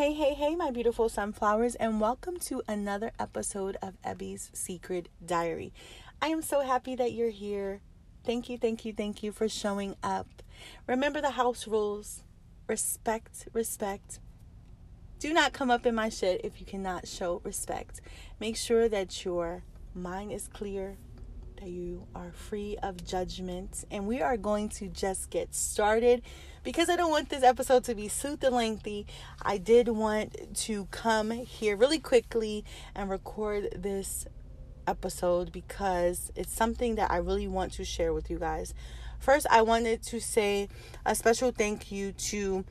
Hey, hey, hey, my beautiful sunflowers, and welcome to another episode of Ebby's Secret Diary. I am so happy that you're here. Thank you, thank you, thank you for showing up. Remember the house rules respect, respect. Do not come up in my shit if you cannot show respect. Make sure that your mind is clear, that you are free of judgment. And we are going to just get started. Because I don't want this episode to be super lengthy, I did want to come here really quickly and record this episode because it's something that I really want to share with you guys. First, I wanted to say a special thank you to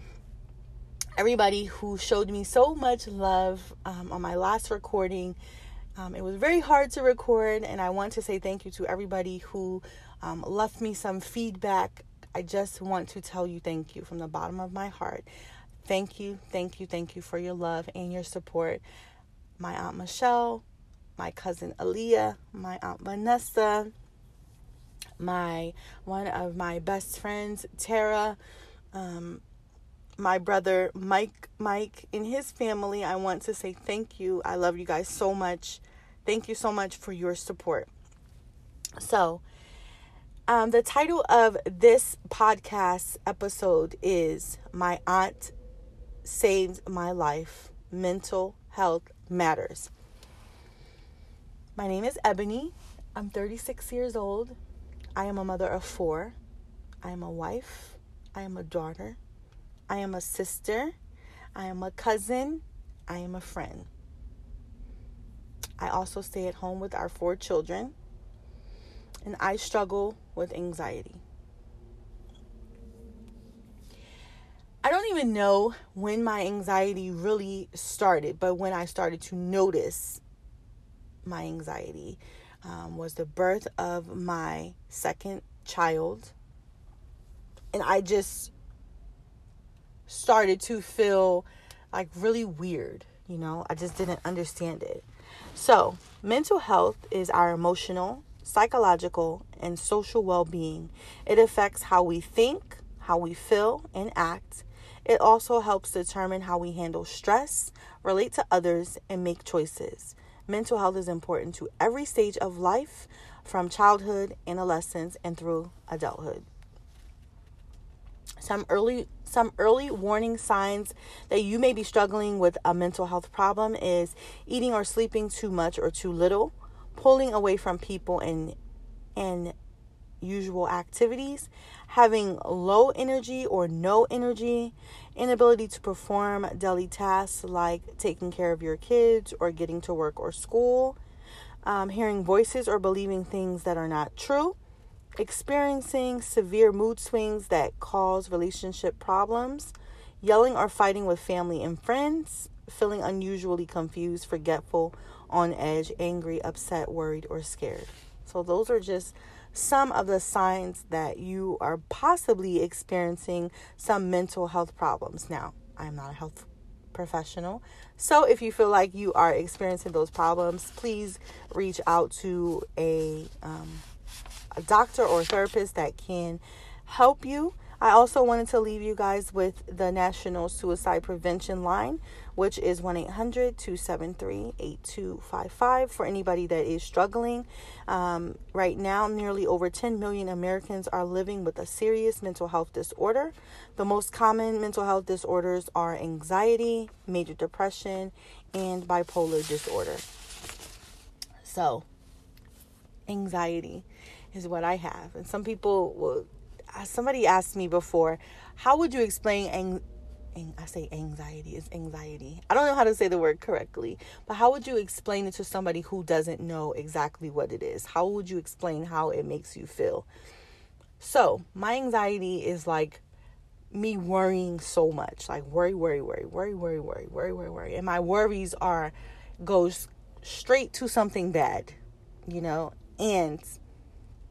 everybody who showed me so much love um, on my last recording. Um, it was very hard to record, and I want to say thank you to everybody who um, left me some feedback. I just want to tell you thank you from the bottom of my heart. Thank you, thank you, thank you for your love and your support. My Aunt Michelle, my cousin Aaliyah, my Aunt Vanessa, my one of my best friends, Tara, um, my brother Mike, Mike, and his family. I want to say thank you. I love you guys so much. Thank you so much for your support. So, um, the title of this podcast episode is My Aunt Saved My Life Mental Health Matters. My name is Ebony. I'm 36 years old. I am a mother of four. I am a wife. I am a daughter. I am a sister. I am a cousin. I am a friend. I also stay at home with our four children, and I struggle with anxiety. I don't even know when my anxiety really started, but when I started to notice my anxiety um, was the birth of my second child. And I just started to feel like really weird, you know, I just didn't understand it. So, mental health is our emotional, psychological, and social well being. It affects how we think, how we feel, and act. It also helps determine how we handle stress, relate to others, and make choices. Mental health is important to every stage of life, from childhood, adolescence, and through adulthood. Some early some early warning signs that you may be struggling with a mental health problem is eating or sleeping too much or too little, pulling away from people and and usual activities, having low energy or no energy, inability to perform daily tasks like taking care of your kids or getting to work or school, um, hearing voices or believing things that are not true, experiencing severe mood swings that cause relationship problems, yelling or fighting with family and friends, feeling unusually confused, forgetful, on edge, angry, upset, worried, or scared. So, those are just some of the signs that you are possibly experiencing some mental health problems. Now, I'm not a health professional. So, if you feel like you are experiencing those problems, please reach out to a um, a doctor or a therapist that can help you. I also wanted to leave you guys with the National Suicide Prevention Line, which is 1 800 273 8255 for anybody that is struggling. Um, right now, nearly over 10 million Americans are living with a serious mental health disorder. The most common mental health disorders are anxiety, major depression, and bipolar disorder. So, anxiety is what I have. And some people will, somebody asked me before, how would you explain ang- I say anxiety is anxiety. I don't know how to say the word correctly, but how would you explain it to somebody who doesn't know exactly what it is? How would you explain how it makes you feel? So, my anxiety is like me worrying so much, like worry, worry, worry, worry, worry, worry, worry, worry, worry. And my worries are goes straight to something bad, you know? And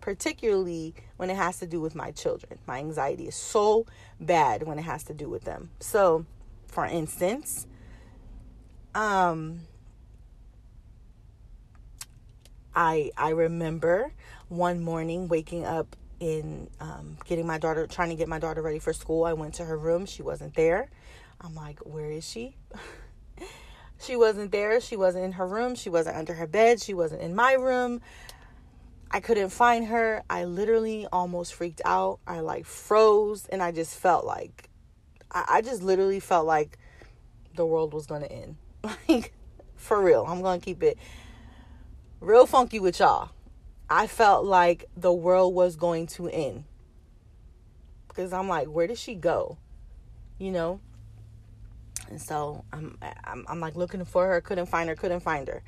particularly when it has to do with my children. My anxiety is so bad when it has to do with them. So, for instance, um I I remember one morning waking up in um, getting my daughter trying to get my daughter ready for school. I went to her room, she wasn't there. I'm like, where is she? she wasn't there. She wasn't in her room. She wasn't under her bed. She wasn't in my room. I couldn't find her. I literally almost freaked out. I like froze and I just felt like, I, I just literally felt like the world was to end. Like, for real. I'm to keep it real funky with y'all. I felt like the world was going to end. Because I'm like, where did she go? You know? And so I'm, I'm, I'm like looking for her, couldn't find her, couldn't find her.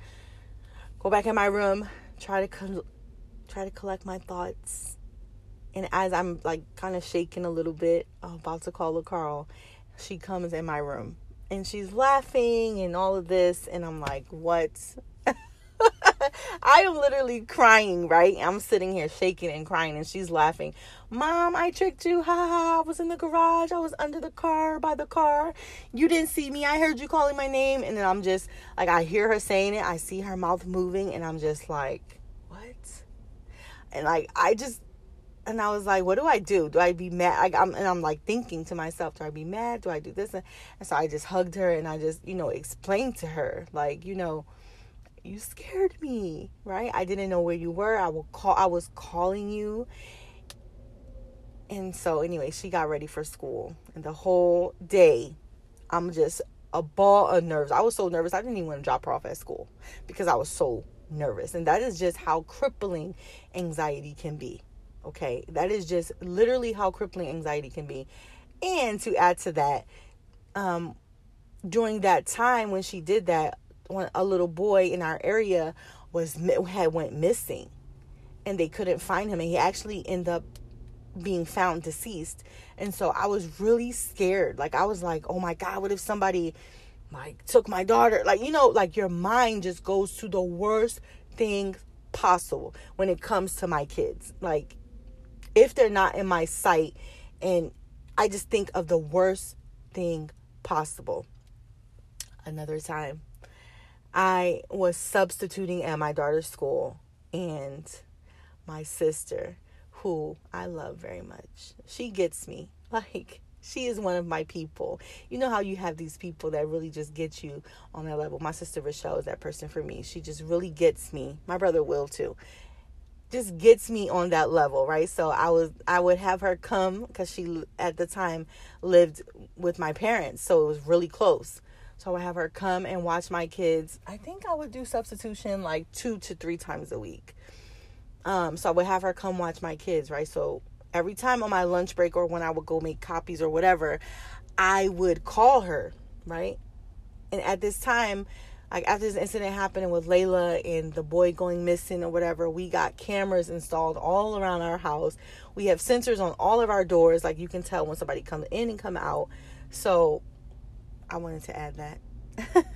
Go back in my room, try to try to collect my thoughts. And as I'm like kind of shaking a little bit, I'm about to call LaCarl, she comes in my room and she's laughing and all of this, and I'm like, what? I am literally crying, right? I'm sitting here shaking and crying, and she's laughing. Mom, I tricked you. Ha ha. I was in the garage. I was under the car, by the car. You didn't see me. I heard you calling my name. And then I'm just like, I hear her saying it. I see her mouth moving, and I'm just like? And like, I just, and I was like, what do I do? Do I be mad? Like, I'm, and I'm like thinking to myself, do I be mad? Do I do this? And so I just hugged her and I just, you know, explained to her, like, you know, you scared me, right? I didn't know where you were. I will call I was calling you. And so anyway, she got ready for school. And the whole day I'm just a ball of nerves. I was so nervous. I didn't even want to drop her off at school because I was so nervous. And that is just how crippling anxiety can be. Okay? That is just literally how crippling anxiety can be. And to add to that, um during that time when she did that, when a little boy in our area was had went missing and they couldn't find him and he actually ended up being found deceased and so i was really scared like i was like oh my god what if somebody like took my daughter like you know like your mind just goes to the worst thing possible when it comes to my kids like if they're not in my sight and i just think of the worst thing possible another time I was substituting at my daughter's school, and my sister, who I love very much, she gets me. Like, she is one of my people. You know how you have these people that really just get you on that level. My sister Rochelle is that person for me. She just really gets me. My brother will too. Just gets me on that level, right? So I was I would have her come cuz she at the time lived with my parents, so it was really close. So I would have her come and watch my kids. I think I would do substitution like two to three times a week. Um, so I would have her come watch my kids, right? So every time on my lunch break or when I would go make copies or whatever, I would call her, right? And at this time, like after this incident happening with Layla and the boy going missing or whatever, we got cameras installed all around our house. We have sensors on all of our doors, like you can tell when somebody comes in and come out. So I wanted to add that.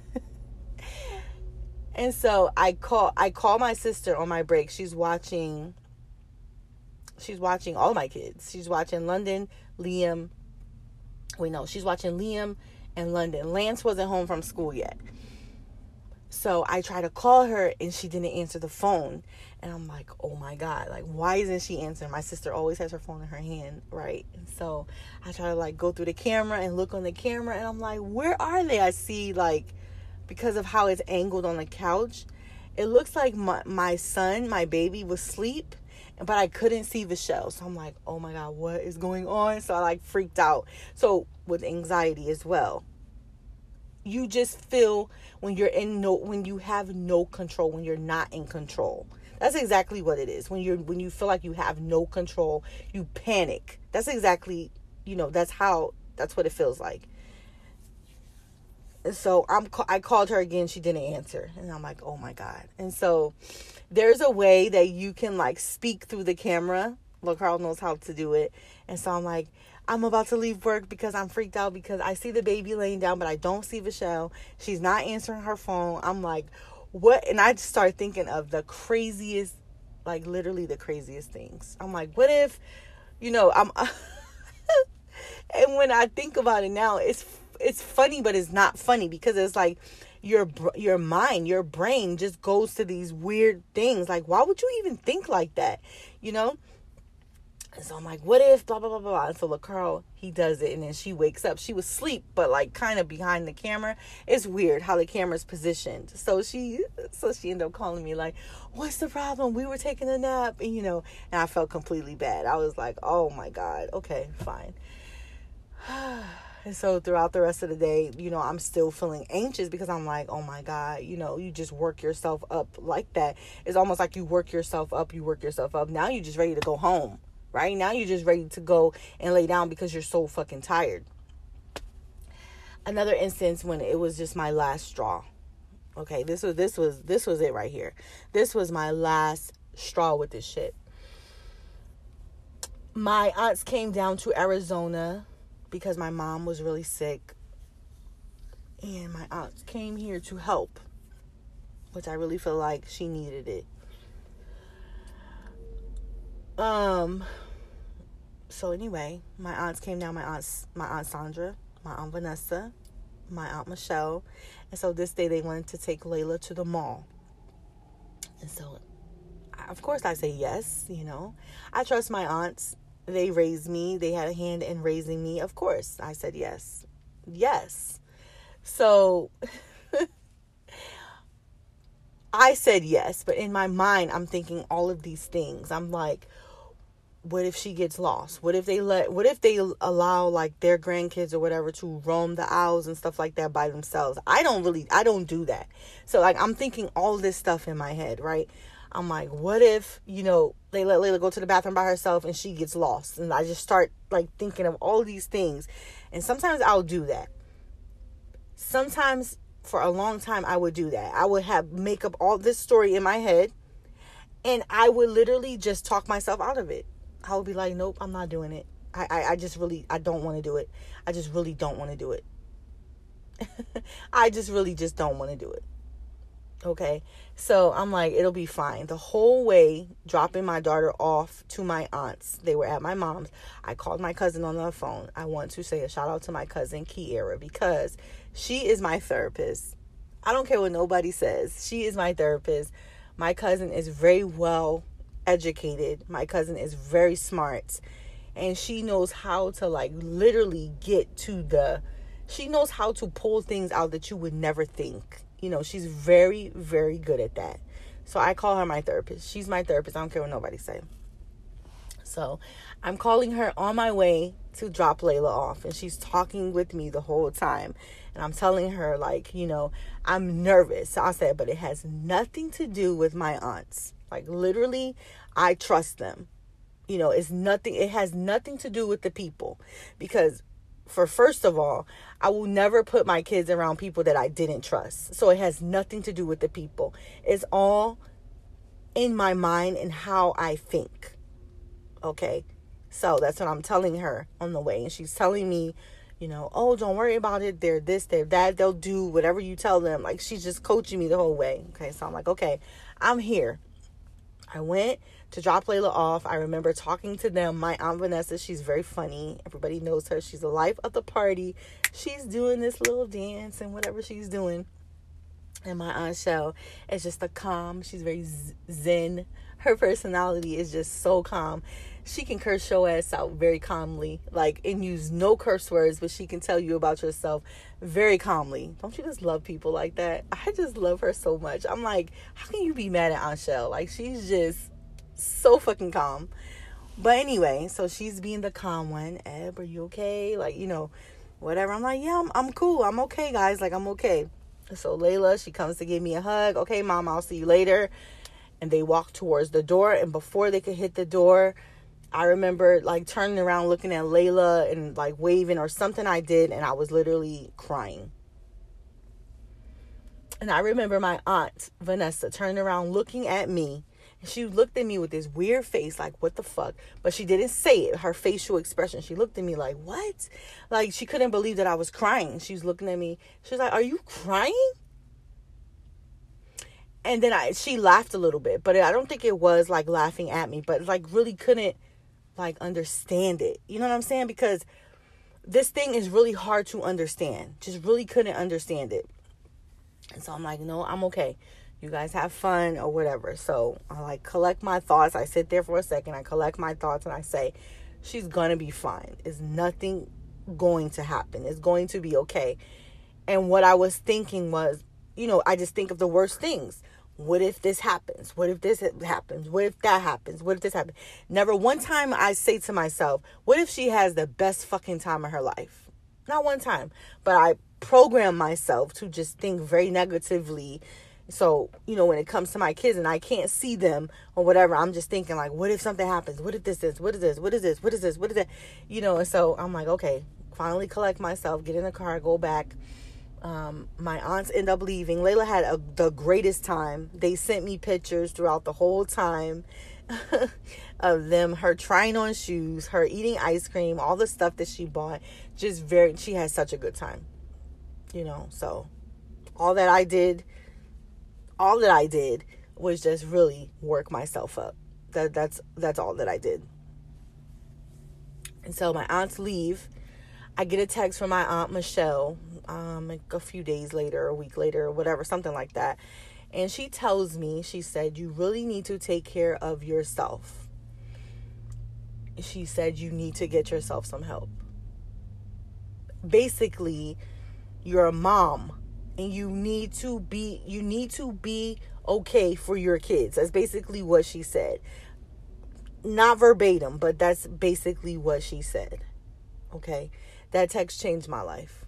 and so I call I call my sister on my break. She's watching she's watching all my kids. She's watching London, Liam. Wait, no, she's watching Liam and London. Lance wasn't home from school yet. So I tried to call her and she didn't answer the phone. And I'm like, oh my God, like, why isn't she answering? My sister always has her phone in her hand, right? And so I try to like go through the camera and look on the camera and I'm like, where are they? I see like, because of how it's angled on the couch, it looks like my, my son, my baby, was asleep, but I couldn't see Michelle. So I'm like, oh my God, what is going on? So I like freaked out. So with anxiety as well. You just feel when you're in no when you have no control, when you're not in control. That's exactly what it is. When you're when you feel like you have no control, you panic. That's exactly, you know, that's how that's what it feels like. So I'm I called her again, she didn't answer. And I'm like, "Oh my god." And so there's a way that you can like speak through the camera. Well, Carl knows how to do it. And so I'm like, I'm about to leave work because I'm freaked out because I see the baby laying down, but I don't see Michelle. She's not answering her phone. I'm like, what and i just start thinking of the craziest like literally the craziest things i'm like what if you know i'm and when i think about it now it's it's funny but it's not funny because it's like your your mind your brain just goes to these weird things like why would you even think like that you know And so I'm like, what if blah blah blah blah. And so LaCarl, he does it, and then she wakes up. She was asleep, but like kind of behind the camera. It's weird how the camera's positioned. So she, so she ended up calling me like, "What's the problem? We were taking a nap," and you know, and I felt completely bad. I was like, "Oh my god, okay, fine." So throughout the rest of the day, you know, I'm still feeling anxious because I'm like, oh my God, you know, you just work yourself up like that. It's almost like you work yourself up, you work yourself up. Now you're just ready to go home right? Now you're just ready to go and lay down because you're so fucking tired. Another instance when it was just my last straw. Okay, this was this was this was it right here. This was my last straw with this shit. My aunts came down to Arizona because my mom was really sick. And my aunts came here to help, which I really feel like she needed it. Um so anyway, my aunts came down. My aunts, my aunt Sandra, my aunt Vanessa, my aunt Michelle, and so this day they wanted to take Layla to the mall. And so, of course, I say yes. You know, I trust my aunts. They raised me. They had a hand in raising me. Of course, I said yes, yes. So. I said yes, but in my mind, I'm thinking all of these things. I'm like, what if she gets lost? What if they let what if they allow like their grandkids or whatever to roam the aisles and stuff like that by themselves? I don't really I don't do that. So like I'm thinking all this stuff in my head, right? I'm like, what if, you know, they let Layla go to the bathroom by herself and she gets lost? And I just start like thinking of all these things. And sometimes I'll do that. Sometimes for a long time I would do that. I would have make up all this story in my head and I would literally just talk myself out of it I would be like, nope, I'm not doing it. I, I, I just really, I don't want to do it. I just really don't want to do it. I just really just don't want to do it. Okay. So I'm like, it'll be fine. The whole way dropping my daughter off to my aunts, they were at my mom's. I called my cousin on the phone. I want to say a shout out to my cousin Kiera because she is my therapist. I don't care what nobody says. She is my therapist. My cousin is very well educated. My cousin is very smart and she knows how to like literally get to the she knows how to pull things out that you would never think. You know, she's very very good at that. So I call her my therapist. She's my therapist. I don't care what nobody say. So I'm calling her on my way to drop Layla off and she's talking with me the whole time. And I'm telling her like, you know, I'm nervous. So I said, but it has nothing to do with my aunts. Like literally, I trust them. You know, it's nothing, it has nothing to do with the people. Because for first of all, I will never put my kids around people that I didn't trust. So it has nothing to do with the people. It's all in my mind and how I think. Okay. So that's what I'm telling her on the way. And she's telling me, you know, oh, don't worry about it. They're this, they're that. They'll do whatever you tell them. Like she's just coaching me the whole way. Okay. So I'm like, okay, I'm here. I went to drop Layla off. I remember talking to them. My Aunt Vanessa, she's very funny. Everybody knows her. She's the life of the party. She's doing this little dance and whatever she's doing. And my Aunt Shell is just a calm. She's very zen. Her personality is just so calm. She can curse your ass out very calmly, like and use no curse words, but she can tell you about yourself very calmly. Don't you just love people like that? I just love her so much. I'm like, how can you be mad at Aunt Shell? Like she's just so fucking calm. But anyway, so she's being the calm one. Eb, are you okay? Like, you know, whatever. I'm like, yeah, I'm, I'm cool. I'm okay, guys. Like, I'm okay. So Layla, she comes to give me a hug. Okay, mom, I'll see you later. And they walk towards the door. And before they could hit the door, I remember like turning around, looking at Layla and like waving or something I did. And I was literally crying. And I remember my aunt, Vanessa, turning around, looking at me she looked at me with this weird face, like, what the fuck? But she didn't say it. Her facial expression, she looked at me like, what? Like, she couldn't believe that I was crying. She was looking at me. She was like, are you crying? And then I, she laughed a little bit, but I don't think it was like laughing at me, but like really couldn't like understand it. You know what I'm saying? Because this thing is really hard to understand. Just really couldn't understand it. And so I'm like, no, I'm okay You guys have fun or whatever. So I like collect my thoughts. I sit there for a second. I collect my thoughts and I say, she's going to be fine. It's nothing going to happen. It's going to be okay. And what I was thinking was, you know, I just think of the worst things. What if this happens? What if this happens? What if that happens? What if this happens? Never one time I say to myself, what if she has the best fucking time of her life? Not one time. But I program myself to just think very negatively. So, you know, when it comes to my kids and I can't see them or whatever, I'm just thinking like, what if something happens? What if this is? What is this? What is this? What is this? What is that? You know, and so I'm like, okay, finally collect myself, get in the car, go back um, my aunts end up leaving. Layla had a, the greatest time. They sent me pictures throughout the whole time of them, her trying on shoes, her eating ice cream, all the stuff that she bought. Just very, she had such a good time, you know. So, all that I did, all that I did was just really work myself up. That that's that's all that I did. And so my aunts leave. I get a text from my aunt Michelle, um, like a few days later, a week later, whatever, something like that. And she tells me, she said, You really need to take care of yourself. She said, You need to get yourself some help. Basically, you're a mom and you need to be you need to be okay for your kids. That's basically what she said. Not verbatim, but that's basically what she said. Okay? That text changed my life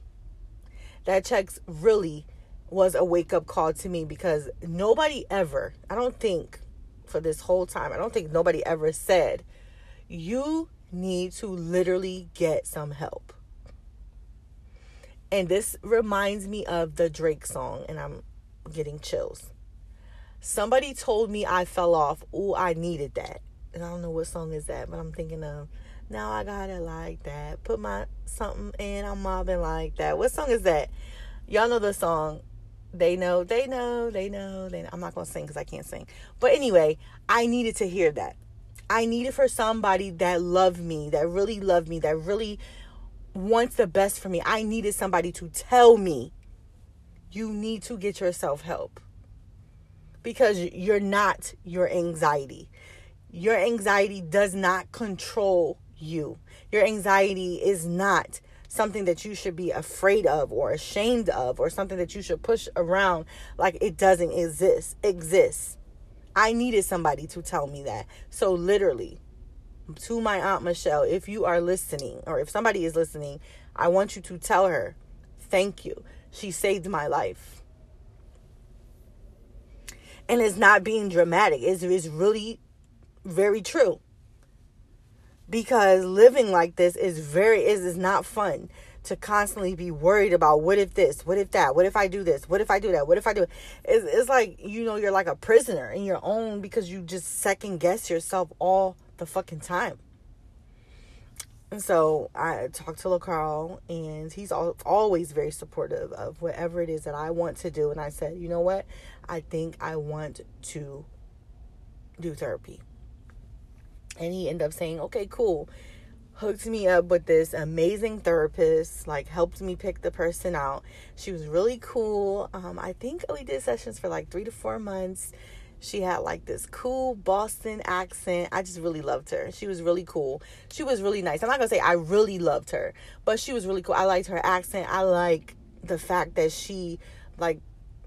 that text really was a wake up call to me because nobody ever, I don't think for this whole time, I don't think nobody ever said, you need to literally get some help. And this reminds me of the Drake song, and I'm getting chills. Somebody told me I fell off. Oh, I needed that. And I don't know what song is that, but I'm thinking of now I got it like that. Put my something in, I'm mobbing like that. What song is that? Y'all know the song. They know, they know, they know, they know. I'm not to sing because I can't sing. But anyway, I needed to hear that. I needed for somebody that loved me, that really loved me, that really wants the best for me. I needed somebody to tell me, you need to get yourself help. Because you're not your anxiety. Your anxiety does not control you. Your anxiety is not something that you should be afraid of or ashamed of or something that you should push around like it doesn't exist exists i needed somebody to tell me that so literally to my aunt michelle if you are listening or if somebody is listening i want you to tell her thank you. She saved my life. And it's not being dramatic. It's, it's really very true. Because living like this is very is is not fun to constantly be worried about what if this, what if that, what if I do this, what if I do that, what if I do it. It's, it's like you know you're like a prisoner in your own because you just second guess yourself all the fucking time. And so I talked to LaCarl, and he's always very supportive of whatever it is that I want to do. And I said, you know what? I think I want to do therapy and he ended up saying okay cool hooked me up with this amazing therapist like helped me pick the person out she was really cool um, i think we did sessions for like three to four months she had like this cool boston accent. I just really loved her. She was really cool. She was really nice. I'm not gonna say i really loved her but she was really cool. I liked her accent. I like the fact that she like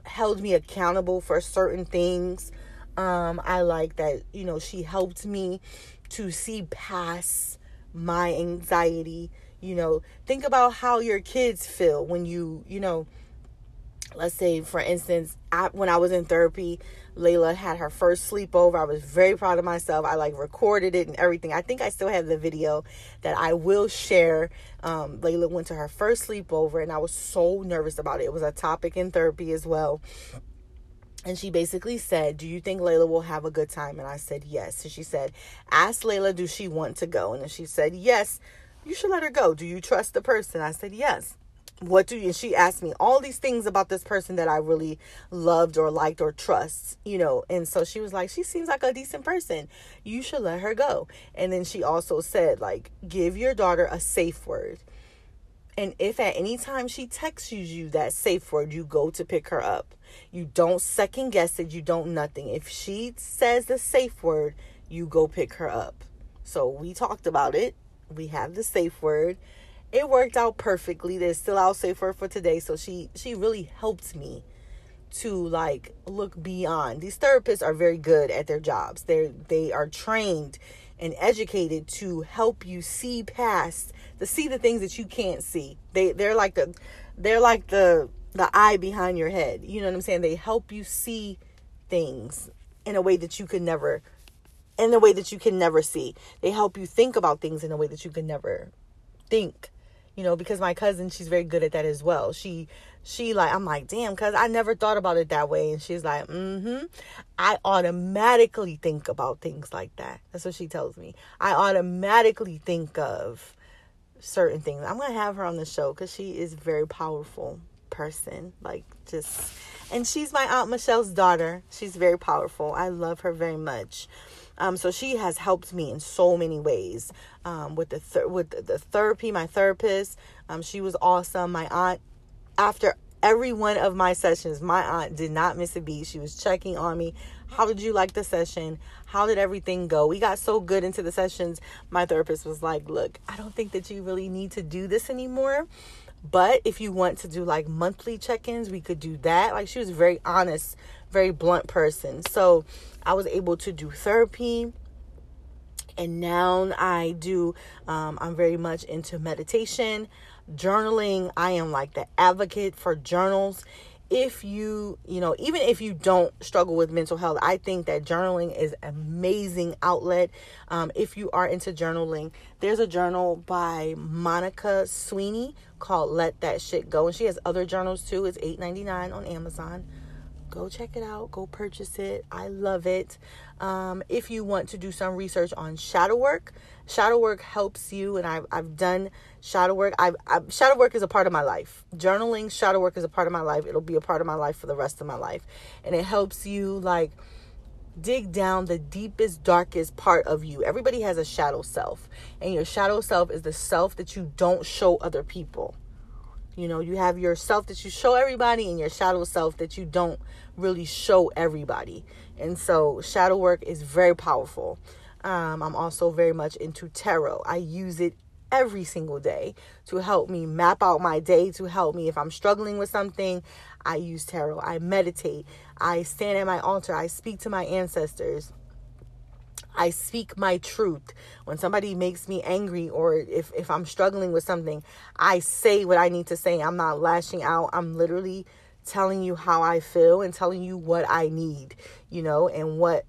held me accountable for certain things. Um, I like that, you know, she helped me to see past my anxiety. You know, think about how your kids feel when you, you know, let's say for instance, I, when I was in therapy, Layla had her first sleepover. I was very proud of myself. I like recorded it and everything. I think I still have the video that I will share. Um, Layla went to her first sleepover and I was so nervous about it. It was a topic in therapy as well and she basically said, Do you think Layla will have a good time? And I said, Yes. And she said, Ask Layla, do she want to go? And then she said, Yes, you should let her go. Do you trust the person? I said, Yes. What do you? And she asked me all these things about this person that I really loved or liked or trust, you know. And so she was like, She seems like a decent person. You should let her go. And then she also said, like, give your daughter a safe word And if at any time she texts you that safe word, you go to pick her up. You don't second guess it. You don't nothing. If she says the safe word, you go pick her up. So we talked about it. We have the safe word. It worked out perfectly. There's still our safe word for today. So she she really helped me to like look beyond. These therapists are very good at their jobs. They they are trained and educated to help you see past to see the things that you can't see. They they're like the they're like the the eye behind your head. You know what I'm saying? They help you see things in a way that you could never in a way that you can never see. They help you think about things in a way that you can never think. You know, because my cousin, she's very good at that as well. She she like I'm like, damn, cuz I never thought about it that way. And she's like, mm-hmm. I automatically think about things like that. That's what she tells me. I automatically think of certain things. I'm gonna have her on the show because she is very powerful person. Like just and she's my Aunt Michelle's daughter. She's very powerful. I love her very much. Um, so she has helped me in so many ways. Um, with the thir- with the, the therapy, my therapist, um, she was awesome. My aunt, after every one of my sessions, my aunt did not miss a beat. She was checking on me. How did you like the session? How did everything go? We got so good into the sessions. My therapist was like, "Look, I don't think that you really need to do this anymore." But if you want to do like monthly check ins, we could do that. Like she was a very honest, very blunt person. So I was able to do therapy. And now I do, um, I'm very much into meditation, journaling. I am like the advocate for journals if you you know even if you don't struggle with mental health i think that journaling is amazing outlet um, if you are into journaling there's a journal by monica sweeney called let that shit go and she has other journals too it's 8.99 on amazon go check it out. Go purchase it. I love it. Um, if you want to do some research on shadow work shadow work helps you and i've, I've done shadow work. I've, I've, shadow work is a part of my life. Journaling shadow work is a part of my life. It'll be a part of my life for the rest of my life. And it helps you like dig down the deepest darkest part of you. Everybody has a shadow self and your shadow self is the self that you don't show other people you know you have your self that you show everybody and your shadow self that you don't really show everybody and so shadow work is very powerful um, I'm also very much into tarot. I use it every single day to help me map out my day, to help me if I'm struggling with something. I use tarot. I meditate. I stand at my altar. I speak to my ancestors. I speak my truth. When somebody makes me angry or if, if I'm struggling with something, I say what I need to say. I'm not lashing out. I'm literally telling you how I feel and telling you what I need, you know, and what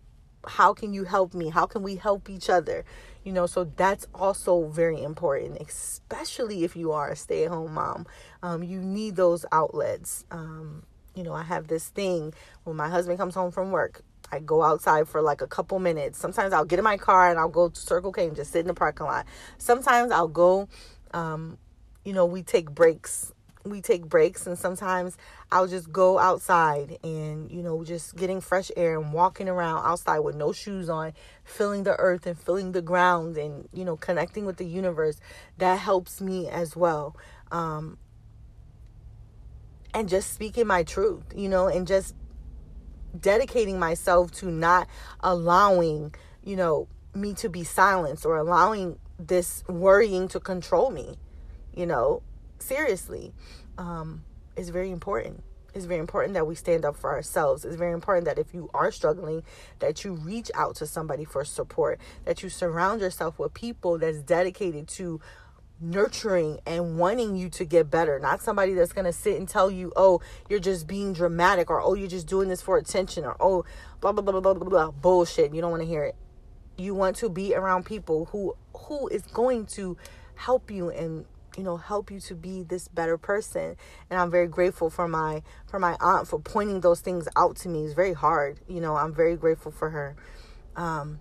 how can you help me? How can we help each other? You know, so that's also very important, especially if you are a stay at home mom. Um, you need those outlets. Um, you know, I have this thing when my husband comes home from work. I go outside for like a couple minutes. Sometimes I'll get in my car and I'll go to Circle K and just sit in the parking lot. Sometimes I'll go, um, you know, we take breaks we take breaks and sometimes I'll just go outside and you know just getting fresh air and walking around outside with no shoes on feeling the earth and feeling the ground and you know connecting with the universe that helps me as well um and just speaking my truth you know and just dedicating myself to not allowing you know me to be silenced or allowing this worrying to control me you know? Seriously. Um, is very important. It's very important that we stand up for ourselves. It's very important that if you are struggling that you reach out to somebody for support that you surround yourself with people that's dedicated to nurturing and wanting you to get better not somebody that's going to sit and tell you oh you're just being dramatic or oh you're just doing this for attention or oh blah blah blah blah blah blah bullshit you don't want to hear it. You want to be around people who who is going to help you and you know help you to be this better person. And i'm very grateful for my for my aunt for pointing those things out to me. It's very hard you know i'm very grateful for her. Um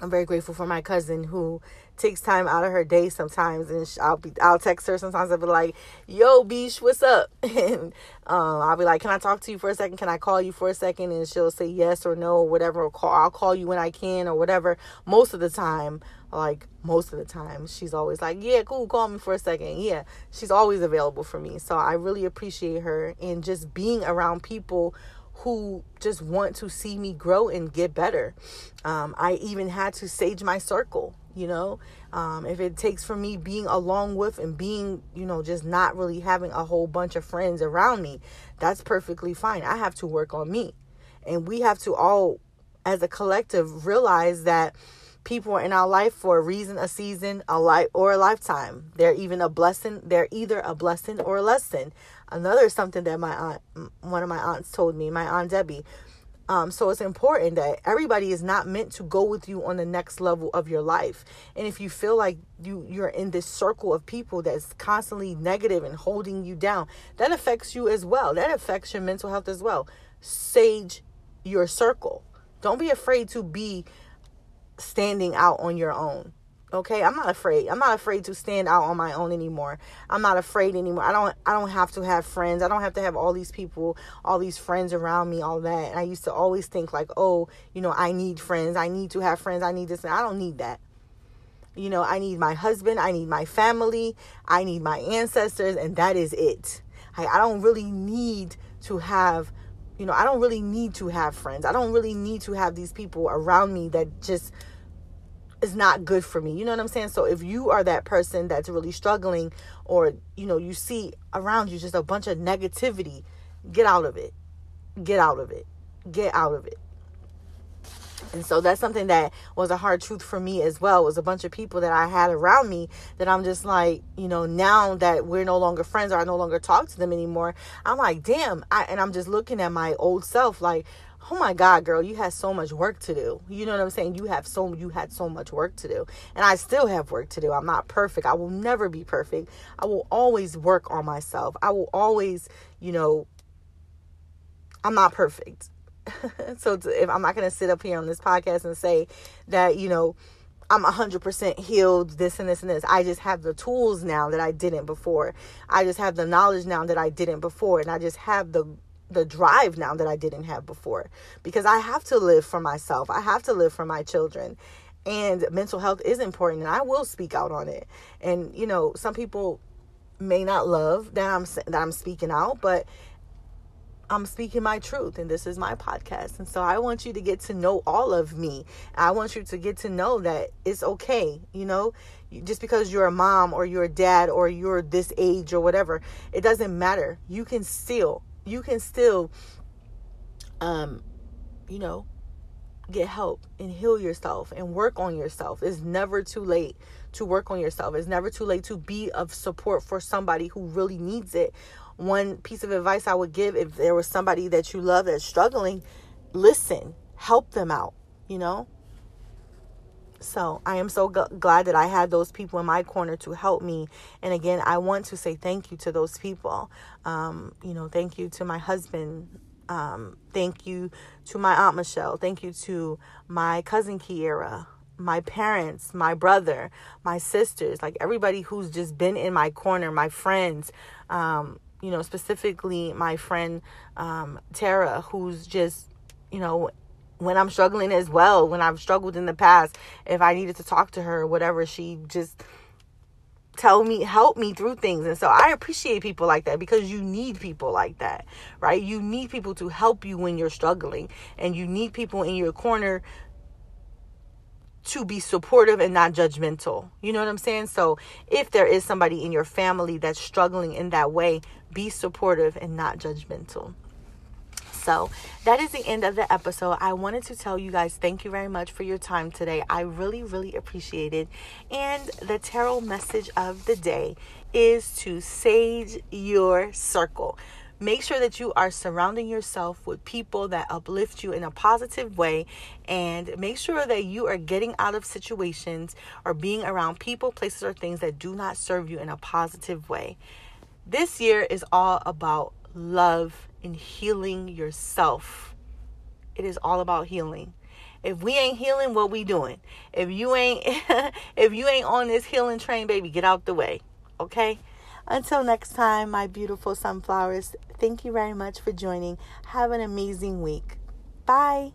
i'm very grateful for my cousin who takes time out of her day sometimes and i'll be i'll text her sometimes i'll be like yo beach what's up? And um, i'll be like can i talk to you for a second? Can i call you for a second? And she'll say yes or no or whatever or call i'll call you when i can or whatever. Most of the time like most of the time she's always like yeah cool call me for a second. Yeah she's always available for me. So i really appreciate her and just being around people who just want to see me grow and get better. Um, i even had to sage my circle you know? Um, if it takes for me being along with and being you know just not really having a whole bunch of friends around me that's perfectly fine. I have to work on me. And we have to all as a collective realize that people are in our life for a reason, a season, a life, or a lifetime. They're even a blessing. They're either a blessing or a lesson. Another something that my aunt, one of my aunts told me, my aunt Debbie. Um, so it's important that everybody is not meant to go with you on the next level of your life. And if you feel like you you're in this circle of people that's constantly negative and holding you down, that affects you as well. That affects your mental health as well. Sage your circle. Don't be afraid to be standing out on your own. Okay? I'm not afraid. I'm not afraid to stand out on my own anymore. I'm not afraid anymore. I don't I don't have to have friends. I don't have to have all these people, all these friends around me, all that. And I used to always think like, "Oh, you know, I need friends. I need to have friends. I need this." And I don't need that. You know, I need my husband, I need my family, I need my ancestors, and that is it. I, I don't really need to have you know, I don't really need to have friends. I don't really need to have these people around me that just is not good for me. You know what I'm saying? So if you are that person that's really struggling or, you know, you see around you just a bunch of negativity, get out of it. Get out of it. Get out of it. And so that's something that was a hard truth for me as well. Was a bunch of people that I had around me that I'm just like, you know, now that we're no longer friends or I no longer talk to them anymore, I'm like, damn. I, and I'm just looking at my old self like, oh my god girl you had so much work to do. You know what i'm saying? You have so you had so much work to do. And i still have work to do. I'm not perfect. I will never be perfect. I will always work on myself. I will always you know i'm not perfect. So to, if I'm not going to sit up here on this podcast and say that, you know, I'm 100% healed, this and this and this. I just have the tools now that I didn't before. I just have the knowledge now that I didn't before. And I just have the the drive now that I didn't have before because I have to live for myself. I have to live for my children. And mental health is important and I will speak out on it. And you know, some people may not love that I'm that I'm speaking out, but I'm speaking my truth and this is my podcast. And so I want you to get to know all of me. I want you to get to know that it's okay, you know, just because you're a mom or you're a dad or you're this age or whatever, it doesn't matter. You can still, you can still, um, you know, get help and heal yourself and work on yourself. It's never too late to work on yourself. It's never too late to be of support for somebody who really needs it one piece of advice I would give if there was somebody that you love that's struggling, listen, help them out, you know? So I am so g- glad that I had those people in my corner to help me. And again, I want to say thank you to those people. Um, you know, thank you to my husband. Um, thank you to my aunt Michelle. Thank you to my cousin Kiera, my parents, my brother, my sisters, like everybody who's just been in my corner, my friends. Um, you know, specifically my friend um, Tara, who's just, you know, when I'm struggling as well, when I've struggled in the past, if I needed to talk to her or whatever, she just tell me help me through things and so i appreciate people like that because you need people like that right you need people to help you when you're struggling and you need people in your corner to be supportive and not judgmental. You know what I'm saying? So, if there is somebody in your family that's struggling in that way, be supportive and not judgmental. So, that is the end of the episode. I wanted to tell you guys thank you very much for your time today. I really, really appreciate it. And the tarot message of the day is to sage your circle. Make sure that you are surrounding yourself with people that uplift you in a positive way and make sure that you are getting out of situations or being around people, places, or things that do not serve you in a positive way. This year is all about love and healing yourself. It is all about healing. If we ain't healing, what we doing? If you ain't if you ain't on this healing train, baby, get out the way. Okay? Until next time, my beautiful sunflowers, thank you very much for joining. Have an amazing week. Bye.